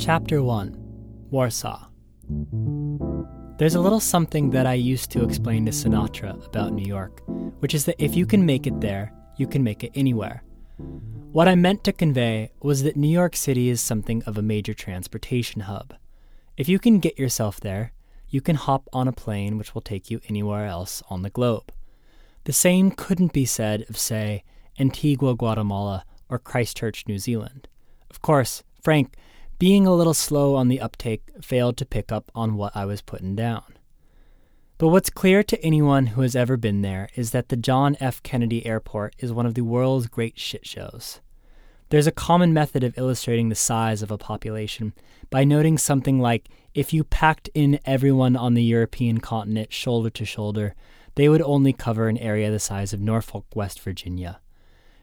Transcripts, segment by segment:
Chapter 1 Warsaw. There's a little something that I used to explain to Sinatra about New York, which is that if you can make it there, you can make it anywhere. What I meant to convey was that New York City is something of a major transportation hub. If you can get yourself there, you can hop on a plane which will take you anywhere else on the globe. The same couldn't be said of, say, Antigua, Guatemala, or Christchurch, New Zealand. Of course, Frank, being a little slow on the uptake, failed to pick up on what I was putting down. But what's clear to anyone who has ever been there is that the John F. Kennedy Airport is one of the world's great shit shows. There's a common method of illustrating the size of a population by noting something like if you packed in everyone on the European continent shoulder to shoulder, they would only cover an area the size of Norfolk, West Virginia.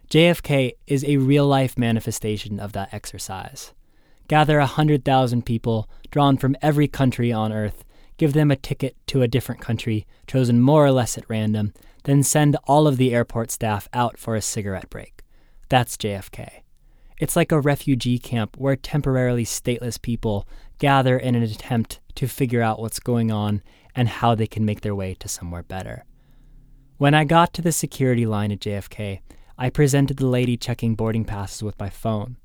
JFK is a real life manifestation of that exercise. Gather a 100,000 people drawn from every country on Earth, give them a ticket to a different country, chosen more or less at random, then send all of the airport staff out for a cigarette break. That's JFK. It's like a refugee camp where temporarily stateless people gather in an attempt to figure out what's going on and how they can make their way to somewhere better. When I got to the security line at JFK, I presented the lady checking boarding passes with my phone.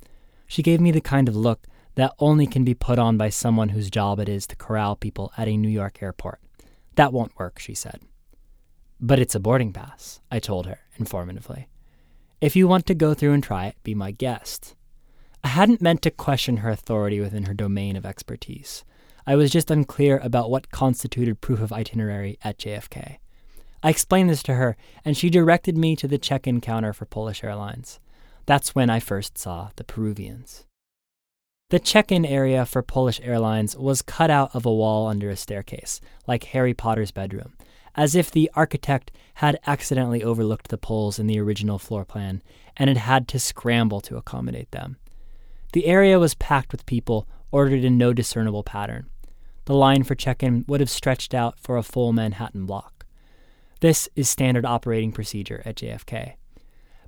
She gave me the kind of look that only can be put on by someone whose job it is to corral people at a New York airport. That won't work, she said. But it's a boarding pass, I told her informatively. If you want to go through and try it, be my guest. I hadn't meant to question her authority within her domain of expertise. I was just unclear about what constituted proof of itinerary at JFK. I explained this to her, and she directed me to the check in counter for Polish Airlines. That's when I first saw the Peruvians. The check in area for Polish Airlines was cut out of a wall under a staircase, like Harry Potter's bedroom, as if the architect had accidentally overlooked the poles in the original floor plan and had had to scramble to accommodate them. The area was packed with people ordered in no discernible pattern. The line for check in would have stretched out for a full Manhattan block. This is standard operating procedure at JFK.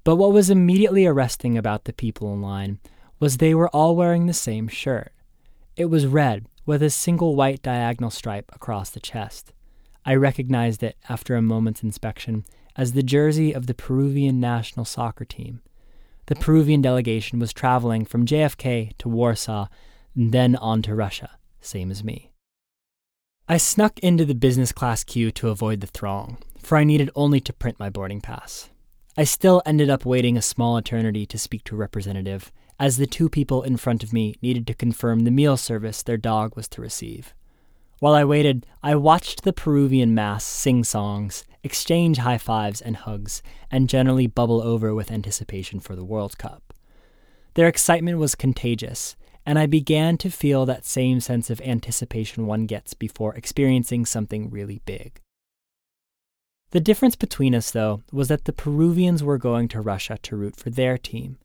But what was immediately arresting about the people in line was they were all wearing the same shirt. It was red with a single white diagonal stripe across the chest. I recognized it after a moment's inspection as the jersey of the Peruvian national soccer team. The Peruvian delegation was traveling from JFK to Warsaw and then on to Russia, same as me. I snuck into the business class queue to avoid the throng, for I needed only to print my boarding pass. I still ended up waiting a small eternity to speak to a representative, as the two people in front of me needed to confirm the meal service their dog was to receive. While I waited, I watched the Peruvian mass sing songs, exchange high fives and hugs, and generally bubble over with anticipation for the World Cup. Their excitement was contagious, and I began to feel that same sense of anticipation one gets before experiencing something really big. The difference between us, though, was that the Peruvians were going to Russia to root for their team.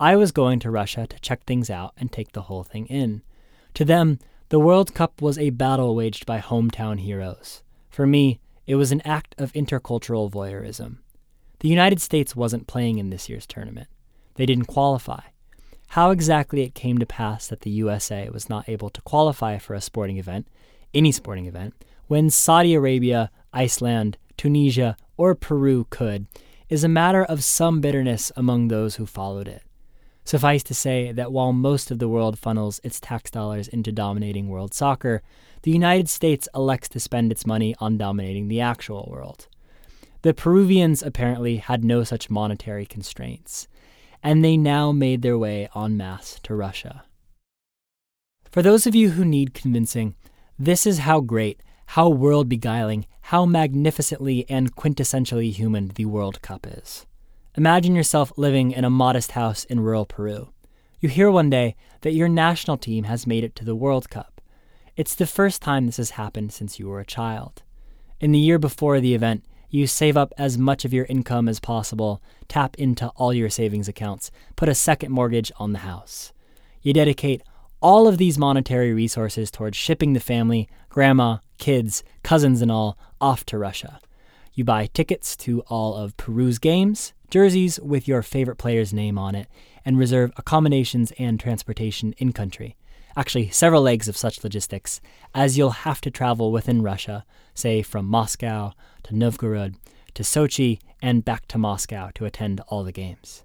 I was going to Russia to check things out and take the whole thing in. To them, the World Cup was a battle waged by hometown heroes. For me, it was an act of intercultural voyeurism. The United States wasn't playing in this year's tournament. They didn't qualify. How exactly it came to pass that the USA was not able to qualify for a sporting event, any sporting event, when Saudi Arabia, Iceland, Tunisia, or Peru could, is a matter of some bitterness among those who followed it. Suffice to say that while most of the world funnels its tax dollars into dominating world soccer, the United States elects to spend its money on dominating the actual world. The Peruvians apparently had no such monetary constraints, and they now made their way en masse to Russia. For those of you who need convincing, this is how great how world beguiling, how magnificently and quintessentially human the World Cup is. Imagine yourself living in a modest house in rural Peru. You hear one day that your national team has made it to the World Cup. It's the first time this has happened since you were a child. In the year before the event, you save up as much of your income as possible, tap into all your savings accounts, put a second mortgage on the house. You dedicate all of these monetary resources towards shipping the family, grandma, kids, cousins, and all off to Russia. You buy tickets to all of Peru's games, jerseys with your favorite player's name on it, and reserve accommodations and transportation in country, actually, several legs of such logistics, as you'll have to travel within Russia, say from Moscow to Novgorod to Sochi and back to Moscow to attend all the games.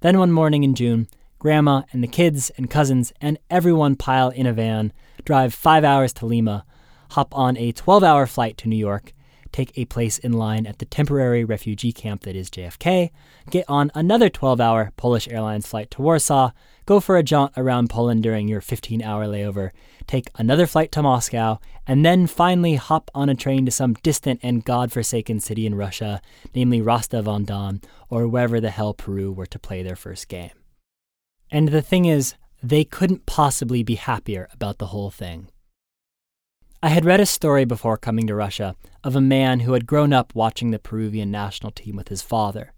Then one morning in June, Grandma and the kids and cousins and everyone pile in a van, drive five hours to Lima, hop on a 12 hour flight to New York, take a place in line at the temporary refugee camp that is JFK, get on another 12 hour Polish Airlines flight to Warsaw, go for a jaunt around Poland during your 15 hour layover, take another flight to Moscow, and then finally hop on a train to some distant and god-forsaken city in Russia, namely Rostov on Don, or wherever the hell Peru were to play their first game. And the thing is, they couldn't possibly be happier about the whole thing. I had read a story before coming to Russia of a man who had grown up watching the Peruvian national team with his father.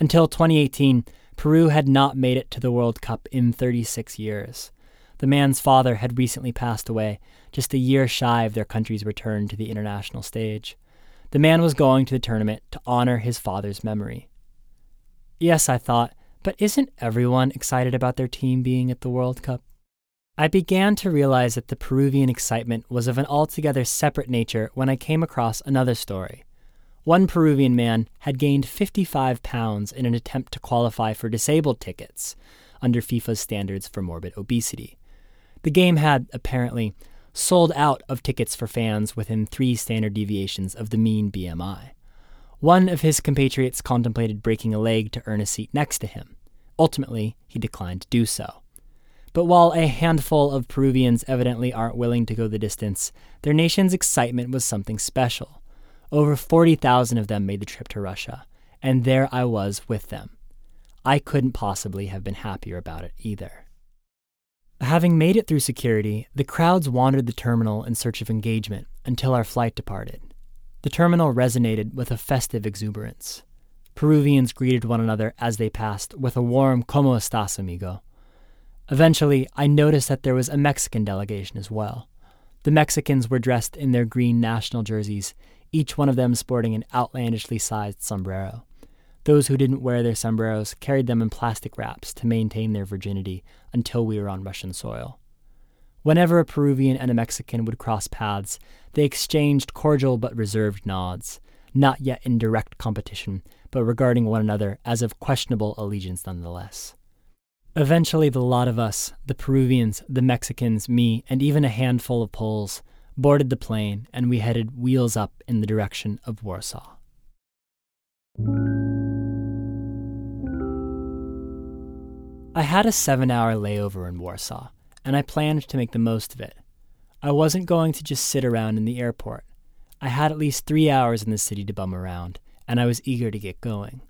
Until 2018, Peru had not made it to the World Cup in 36 years. The man's father had recently passed away, just a year shy of their country's return to the international stage. The man was going to the tournament to honor his father's memory. Yes, I thought, but isn't everyone excited about their team being at the World Cup? I began to realize that the Peruvian excitement was of an altogether separate nature when I came across another story. One Peruvian man had gained 55 pounds in an attempt to qualify for disabled tickets under FIFA's standards for morbid obesity. The game had, apparently, sold out of tickets for fans within three standard deviations of the mean BMI. One of his compatriots contemplated breaking a leg to earn a seat next to him. Ultimately, he declined to do so. But while a handful of Peruvians evidently aren't willing to go the distance, their nation's excitement was something special. Over 40,000 of them made the trip to Russia, and there I was with them. I couldn't possibly have been happier about it either. Having made it through security, the crowds wandered the terminal in search of engagement until our flight departed. The terminal resonated with a festive exuberance. Peruvians greeted one another as they passed with a warm Como estás, amigo? Eventually, I noticed that there was a Mexican delegation as well. The Mexicans were dressed in their green national jerseys, each one of them sporting an outlandishly sized sombrero. Those who didn't wear their sombreros carried them in plastic wraps to maintain their virginity until we were on Russian soil. Whenever a Peruvian and a Mexican would cross paths, they exchanged cordial but reserved nods, not yet in direct competition, but regarding one another as of questionable allegiance nonetheless. Eventually, the lot of us, the Peruvians, the Mexicans, me, and even a handful of Poles, boarded the plane and we headed wheels up in the direction of Warsaw. I had a seven hour layover in Warsaw, and I planned to make the most of it. I wasn't going to just sit around in the airport. I had at least three hours in the city to bum around, and I was eager to get going.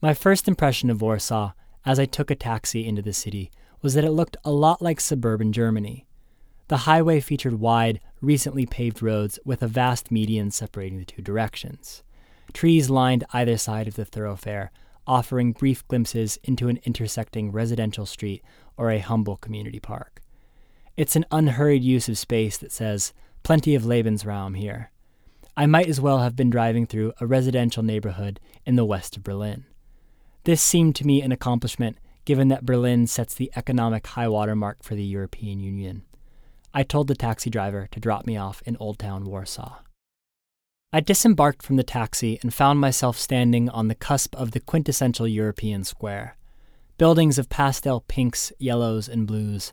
My first impression of Warsaw as I took a taxi into the city was that it looked a lot like suburban Germany. The highway featured wide, recently paved roads with a vast median separating the two directions. Trees lined either side of the thoroughfare, offering brief glimpses into an intersecting residential street or a humble community park. It's an unhurried use of space that says, plenty of Lebensraum here. I might as well have been driving through a residential neighborhood in the west of Berlin. This seemed to me an accomplishment given that Berlin sets the economic high water mark for the European Union. I told the taxi driver to drop me off in Old Town Warsaw. I disembarked from the taxi and found myself standing on the cusp of the quintessential European square. Buildings of pastel pinks, yellows, and blues,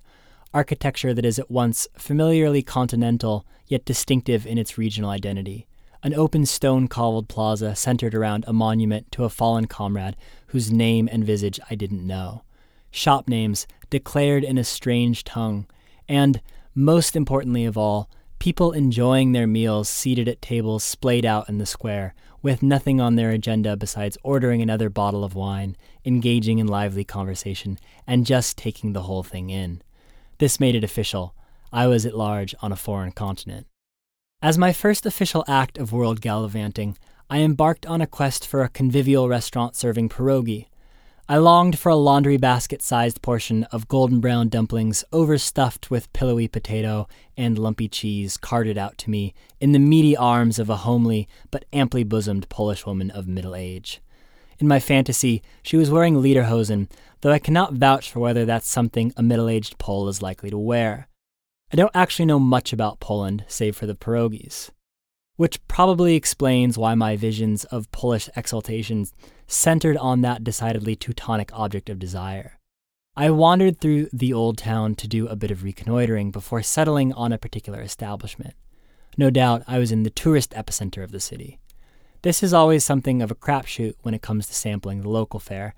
architecture that is at once familiarly continental yet distinctive in its regional identity, an open stone cobbled plaza centered around a monument to a fallen comrade whose name and visage I didn't know, shop names declared in a strange tongue, and, most importantly of all, people enjoying their meals seated at tables splayed out in the square, with nothing on their agenda besides ordering another bottle of wine, engaging in lively conversation, and just taking the whole thing in. This made it official. I was at large on a foreign continent. As my first official act of world gallivanting, I embarked on a quest for a convivial restaurant serving pierogi. I longed for a laundry basket sized portion of golden brown dumplings overstuffed with pillowy potato and lumpy cheese carted out to me in the meaty arms of a homely but amply bosomed Polish woman of middle age. In my fantasy, she was wearing lederhosen, though I cannot vouch for whether that's something a middle aged Pole is likely to wear. I don't actually know much about Poland, save for the pierogies, which probably explains why my visions of Polish exaltation centered on that decidedly Teutonic object of desire. I wandered through the old town to do a bit of reconnoitering before settling on a particular establishment. No doubt I was in the tourist epicenter of the city. This is always something of a crapshoot when it comes to sampling the local fare,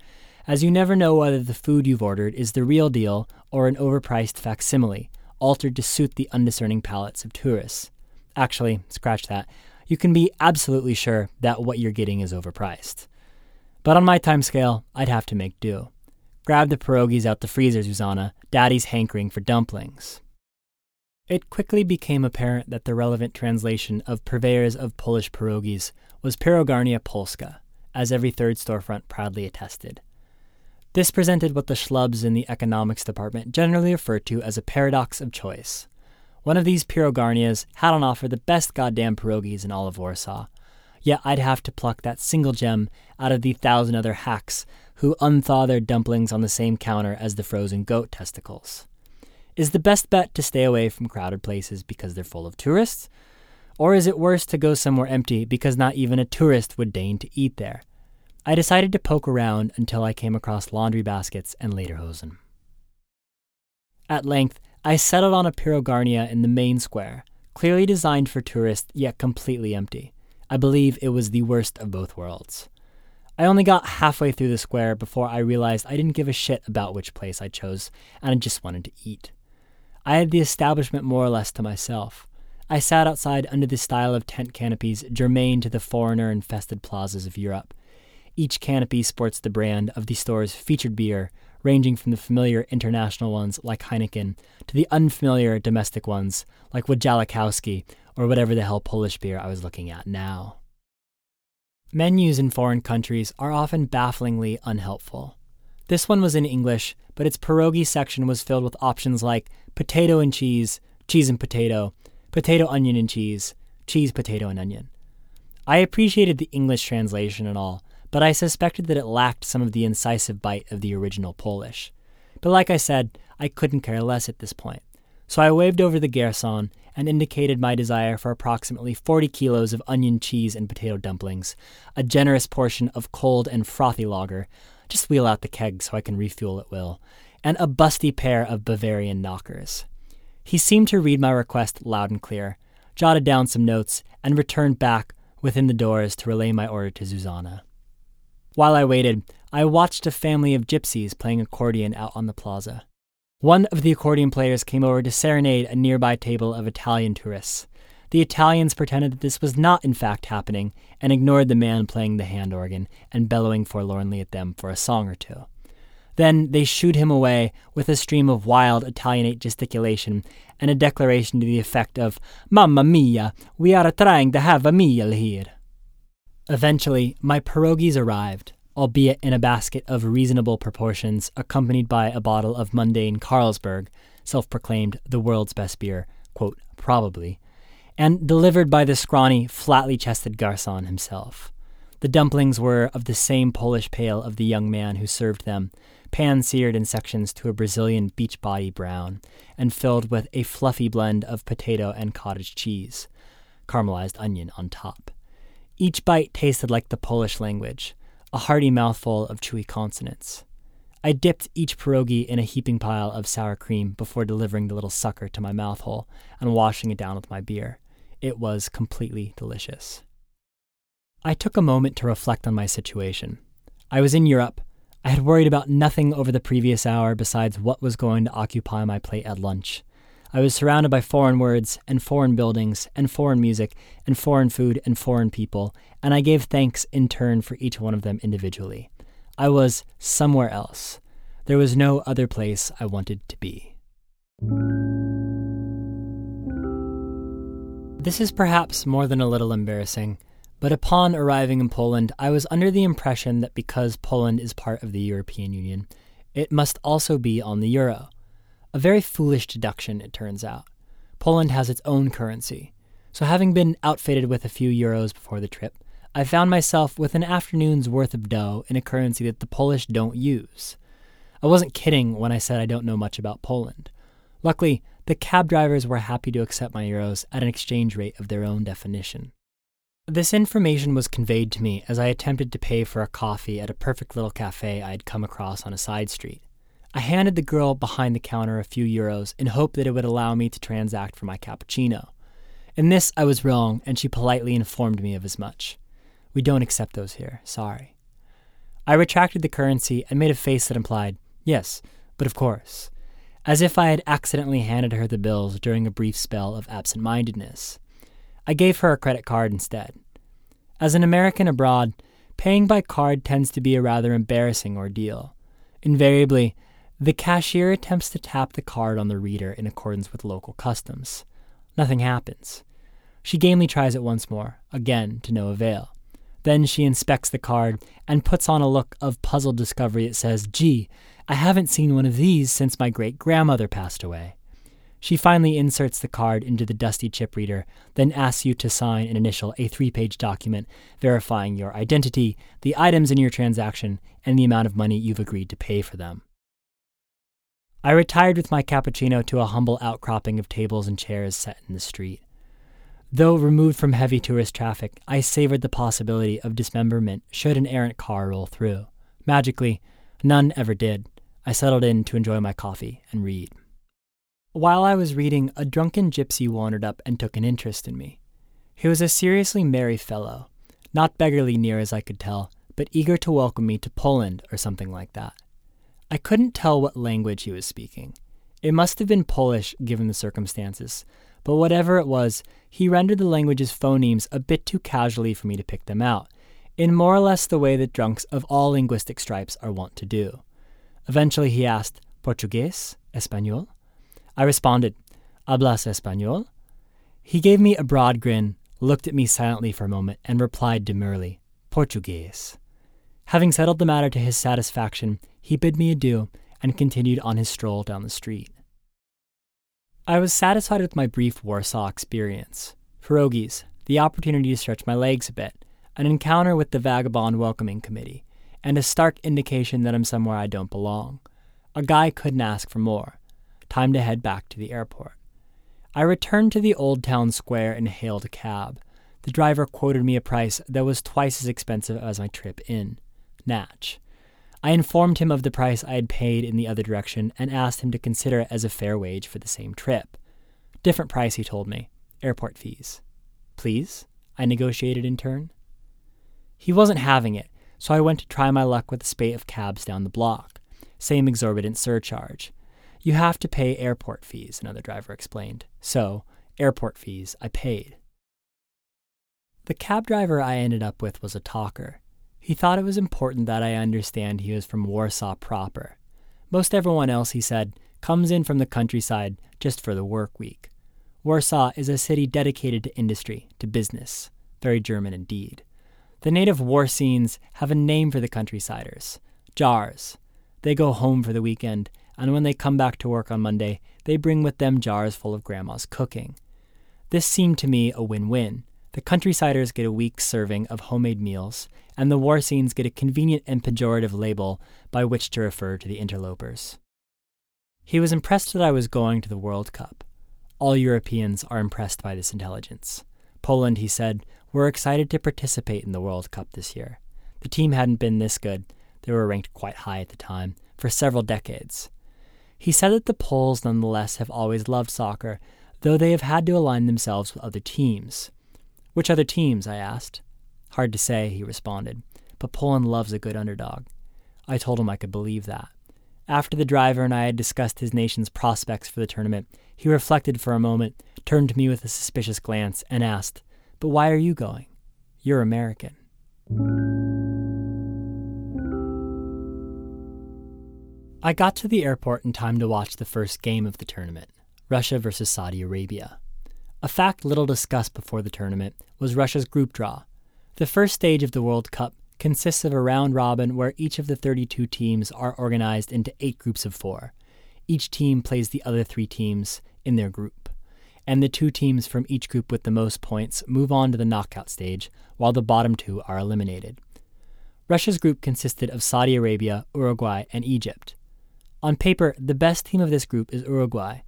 as you never know whether the food you've ordered is the real deal or an overpriced facsimile, altered to suit the undiscerning palates of tourists. Actually, scratch that. You can be absolutely sure that what you're getting is overpriced. But on my time scale, I'd have to make do. Grab the pierogies out the freezer, Susanna. Daddy's hankering for dumplings. It quickly became apparent that the relevant translation of purveyors of Polish pierogies was Pierogarnia Polska, as every third storefront proudly attested. This presented what the schlubs in the economics department generally refer to as a paradox of choice. One of these Pierogarnias had on offer the best goddamn pierogies in all of Warsaw, yet I'd have to pluck that single gem out of the thousand other hacks who unthaw their dumplings on the same counter as the frozen goat testicles. Is the best bet to stay away from crowded places because they're full of tourists? Or is it worse to go somewhere empty because not even a tourist would deign to eat there? I decided to poke around until I came across laundry baskets and lederhosen. At length, I settled on a Pierogarnia in the main square, clearly designed for tourists yet completely empty. I believe it was the worst of both worlds. I only got halfway through the square before I realized I didn't give a shit about which place I chose, and I just wanted to eat. I had the establishment more or less to myself. I sat outside under the style of tent canopies germane to the foreigner infested plazas of Europe. Each canopy sports the brand of the store's featured beer, ranging from the familiar international ones like Heineken to the unfamiliar domestic ones like Wojciechowski or whatever the hell Polish beer I was looking at now. Menus in foreign countries are often bafflingly unhelpful. This one was in English, but its pierogi section was filled with options like potato and cheese, cheese and potato, potato, onion, and cheese, cheese, potato, and onion. I appreciated the English translation and all, but I suspected that it lacked some of the incisive bite of the original Polish. But like I said, I couldn't care less at this point. So I waved over the garçon and indicated my desire for approximately 40 kilos of onion, cheese, and potato dumplings, a generous portion of cold and frothy lager, just wheel out the keg so I can refuel at will, and a busty pair of Bavarian knockers. He seemed to read my request loud and clear, jotted down some notes, and returned back within the doors to relay my order to Susanna. While I waited, I watched a family of gypsies playing accordion out on the plaza. One of the accordion players came over to serenade a nearby table of Italian tourists. The Italians pretended that this was not in fact happening and ignored the man playing the hand organ and bellowing forlornly at them for a song or two. Then they shooed him away with a stream of wild Italianate gesticulation and a declaration to the effect of, Mamma mia, we are trying to have a meal here. Eventually, my pierogies arrived, albeit in a basket of reasonable proportions, accompanied by a bottle of mundane Carlsberg, self proclaimed the world's best beer, quote, probably, and delivered by the scrawny, flatly chested garçon himself. The dumplings were of the same Polish pale of the young man who served them, pan seared in sections to a Brazilian beach body brown, and filled with a fluffy blend of potato and cottage cheese, caramelized onion on top. Each bite tasted like the Polish language a hearty mouthful of chewy consonants. I dipped each pierogi in a heaping pile of sour cream before delivering the little sucker to my mouth hole and washing it down with my beer. It was completely delicious. I took a moment to reflect on my situation. I was in Europe. I had worried about nothing over the previous hour besides what was going to occupy my plate at lunch. I was surrounded by foreign words and foreign buildings and foreign music and foreign food and foreign people, and I gave thanks in turn for each one of them individually. I was somewhere else. There was no other place I wanted to be. This is perhaps more than a little embarrassing, but upon arriving in Poland, I was under the impression that because Poland is part of the European Union, it must also be on the euro. A very foolish deduction, it turns out. Poland has its own currency, so having been outfitted with a few euros before the trip, I found myself with an afternoon's worth of dough in a currency that the Polish don't use. I wasn't kidding when I said I don't know much about Poland. Luckily, the cab drivers were happy to accept my euros at an exchange rate of their own definition. This information was conveyed to me as I attempted to pay for a coffee at a perfect little cafe I had come across on a side street. I handed the girl behind the counter a few euros in hope that it would allow me to transact for my cappuccino. In this, I was wrong, and she politely informed me of as much. We don't accept those here, sorry. I retracted the currency and made a face that implied, Yes, but of course, as if I had accidentally handed her the bills during a brief spell of absent mindedness. I gave her a credit card instead. As an American abroad, paying by card tends to be a rather embarrassing ordeal. Invariably, the cashier attempts to tap the card on the reader in accordance with local customs. Nothing happens. She gamely tries it once more, again to no avail. Then she inspects the card and puts on a look of puzzled discovery that says, Gee, I haven't seen one of these since my great grandmother passed away. She finally inserts the card into the dusty chip reader, then asks you to sign and initial a three page document verifying your identity, the items in your transaction, and the amount of money you've agreed to pay for them. I retired with my cappuccino to a humble outcropping of tables and chairs set in the street. Though removed from heavy tourist traffic, I savored the possibility of dismemberment should an errant car roll through. Magically, none ever did. I settled in to enjoy my coffee and read. While I was reading, a drunken gypsy wandered up and took an interest in me. He was a seriously merry fellow, not beggarly near as I could tell, but eager to welcome me to Poland or something like that. I couldn't tell what language he was speaking. It must have been Polish given the circumstances, but whatever it was, he rendered the language's phonemes a bit too casually for me to pick them out, in more or less the way that drunks of all linguistic stripes are wont to do. Eventually, he asked, Portuguese? Espanol? I responded, Hablas Espanol? He gave me a broad grin, looked at me silently for a moment, and replied demurely, Portuguese. Having settled the matter to his satisfaction, he bid me adieu and continued on his stroll down the street. I was satisfied with my brief Warsaw experience. Pierogies, the opportunity to stretch my legs a bit, an encounter with the Vagabond Welcoming Committee, and a stark indication that I'm somewhere I don't belong. A guy couldn't ask for more. Time to head back to the airport. I returned to the old town square and hailed a cab. The driver quoted me a price that was twice as expensive as my trip in. Natch. I informed him of the price I had paid in the other direction and asked him to consider it as a fair wage for the same trip. Different price, he told me. Airport fees. Please? I negotiated in turn. He wasn't having it, so I went to try my luck with a spate of cabs down the block. Same exorbitant surcharge. You have to pay airport fees, another driver explained. So, airport fees I paid. The cab driver I ended up with was a talker. He thought it was important that I understand he was from Warsaw proper. Most everyone else, he said, comes in from the countryside just for the work week. Warsaw is a city dedicated to industry, to business. Very German indeed. The native Warcenes have a name for the countrysiders jars. They go home for the weekend, and when they come back to work on Monday, they bring with them jars full of Grandma's cooking. This seemed to me a win win. The countrysiders get a week's serving of homemade meals, and the war scenes get a convenient and pejorative label by which to refer to the interlopers. He was impressed that I was going to the World Cup. All Europeans are impressed by this intelligence. Poland, he said, were excited to participate in the World Cup this year. The team hadn't been this good, they were ranked quite high at the time, for several decades. He said that the Poles nonetheless have always loved soccer, though they have had to align themselves with other teams. Which other teams? I asked. Hard to say, he responded, but Poland loves a good underdog. I told him I could believe that. After the driver and I had discussed his nation's prospects for the tournament, he reflected for a moment, turned to me with a suspicious glance, and asked, But why are you going? You're American. I got to the airport in time to watch the first game of the tournament Russia versus Saudi Arabia. A fact little discussed before the tournament was Russia's group draw. The first stage of the World Cup consists of a round robin where each of the 32 teams are organized into eight groups of four. Each team plays the other three teams in their group. and the two teams from each group with the most points move on to the knockout stage, while the bottom two are eliminated. Russia's group consisted of Saudi Arabia, Uruguay, and Egypt. On paper, the best team of this group is Uruguay.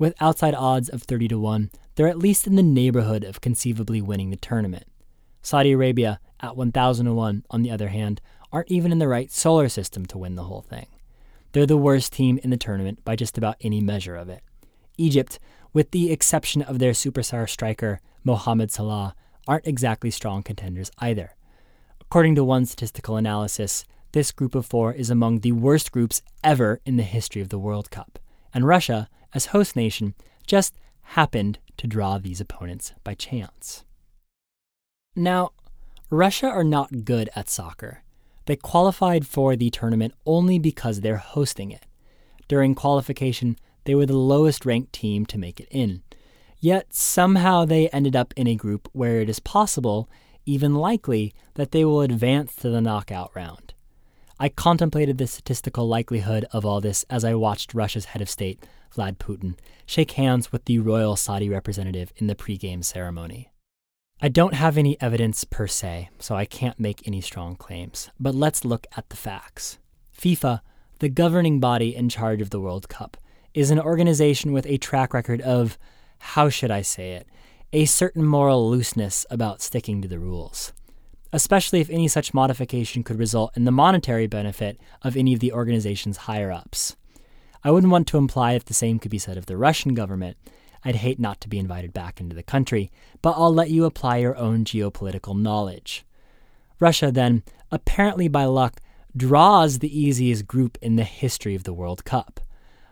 With outside odds of 30 to 1, they're at least in the neighborhood of conceivably winning the tournament. Saudi Arabia, at 1001, on the other hand, aren't even in the right solar system to win the whole thing. They're the worst team in the tournament by just about any measure of it. Egypt, with the exception of their superstar striker, Mohamed Salah, aren't exactly strong contenders either. According to one statistical analysis, this group of four is among the worst groups ever in the history of the World Cup, and Russia, as host nation, just happened to draw these opponents by chance. Now, Russia are not good at soccer. They qualified for the tournament only because they're hosting it. During qualification, they were the lowest ranked team to make it in. Yet somehow they ended up in a group where it is possible, even likely, that they will advance to the knockout round. I contemplated the statistical likelihood of all this as I watched Russia's head of state, Vlad Putin, shake hands with the royal Saudi representative in the pregame ceremony. I don't have any evidence per se, so I can't make any strong claims, but let's look at the facts. FIFA, the governing body in charge of the World Cup, is an organization with a track record of, how should I say it, a certain moral looseness about sticking to the rules, especially if any such modification could result in the monetary benefit of any of the organization's higher ups. I wouldn't want to imply if the same could be said of the Russian government, I'd hate not to be invited back into the country, but I'll let you apply your own geopolitical knowledge. Russia, then, apparently by luck, draws the easiest group in the history of the World Cup.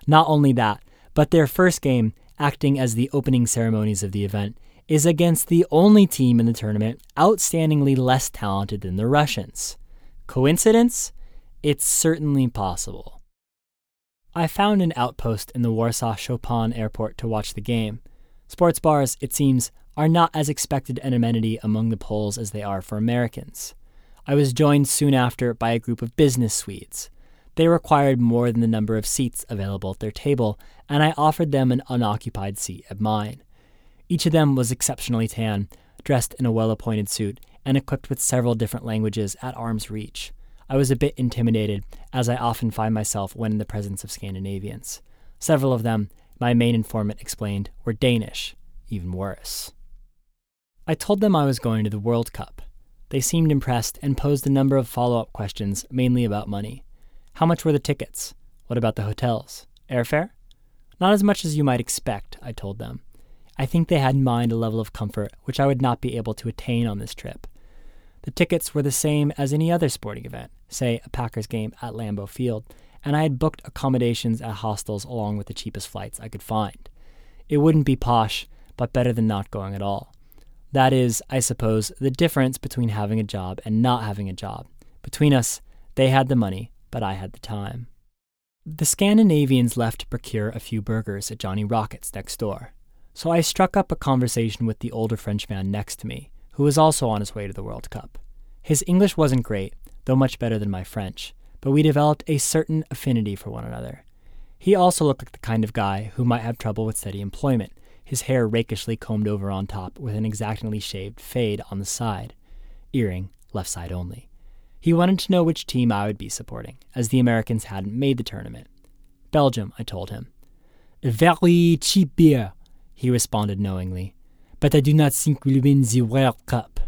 Not only that, but their first game, acting as the opening ceremonies of the event, is against the only team in the tournament outstandingly less talented than the Russians. Coincidence? It's certainly possible. I found an outpost in the Warsaw Chopin airport to watch the game. Sports bars, it seems, are not as expected an amenity among the Poles as they are for Americans. I was joined soon after by a group of business Swedes. They required more than the number of seats available at their table, and I offered them an unoccupied seat at mine. Each of them was exceptionally tan, dressed in a well appointed suit, and equipped with several different languages at arm's reach. I was a bit intimidated, as I often find myself when in the presence of Scandinavians. Several of them, my main informant explained, were Danish, even worse. I told them I was going to the World Cup. They seemed impressed and posed a number of follow up questions, mainly about money. How much were the tickets? What about the hotels? Airfare? Not as much as you might expect, I told them. I think they had in mind a level of comfort which I would not be able to attain on this trip. The tickets were the same as any other sporting event, say a Packers game at Lambeau Field, and I had booked accommodations at hostels along with the cheapest flights I could find. It wouldn't be posh, but better than not going at all. That is, I suppose, the difference between having a job and not having a job. Between us, they had the money, but I had the time. The Scandinavians left to procure a few burgers at Johnny Rockets next door, so I struck up a conversation with the older Frenchman next to me, who was also on his way to the World Cup. His English wasn't great, though much better than my French, but we developed a certain affinity for one another. He also looked like the kind of guy who might have trouble with steady employment, his hair rakishly combed over on top with an exactingly shaved fade on the side, earring left side only. He wanted to know which team I would be supporting, as the Americans hadn't made the tournament. Belgium, I told him. Very cheap beer, he responded knowingly but I do not think we'll win the World Cup.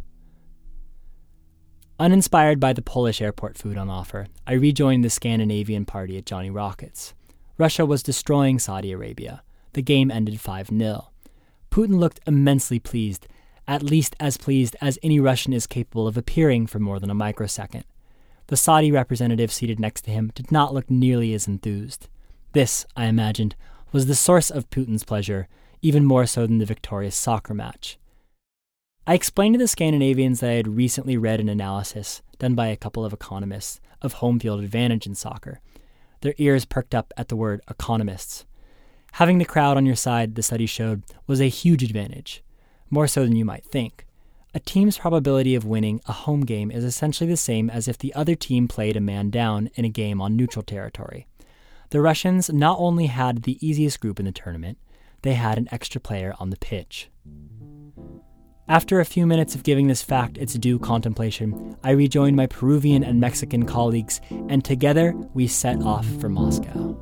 Uninspired by the Polish airport food on offer, I rejoined the Scandinavian party at Johnny Rockets. Russia was destroying Saudi Arabia. The game ended 5 0. Putin looked immensely pleased, at least as pleased as any Russian is capable of appearing for more than a microsecond. The Saudi representative seated next to him did not look nearly as enthused. This, I imagined, was the source of Putin's pleasure, even more so than the victorious soccer match. I explained to the Scandinavians that I had recently read an analysis done by a couple of economists of home field advantage in soccer. Their ears perked up at the word economists. Having the crowd on your side, the study showed, was a huge advantage, more so than you might think. A team's probability of winning a home game is essentially the same as if the other team played a man down in a game on neutral territory. The Russians not only had the easiest group in the tournament, they had an extra player on the pitch. After a few minutes of giving this fact its due contemplation, I rejoined my Peruvian and Mexican colleagues, and together we set off for Moscow.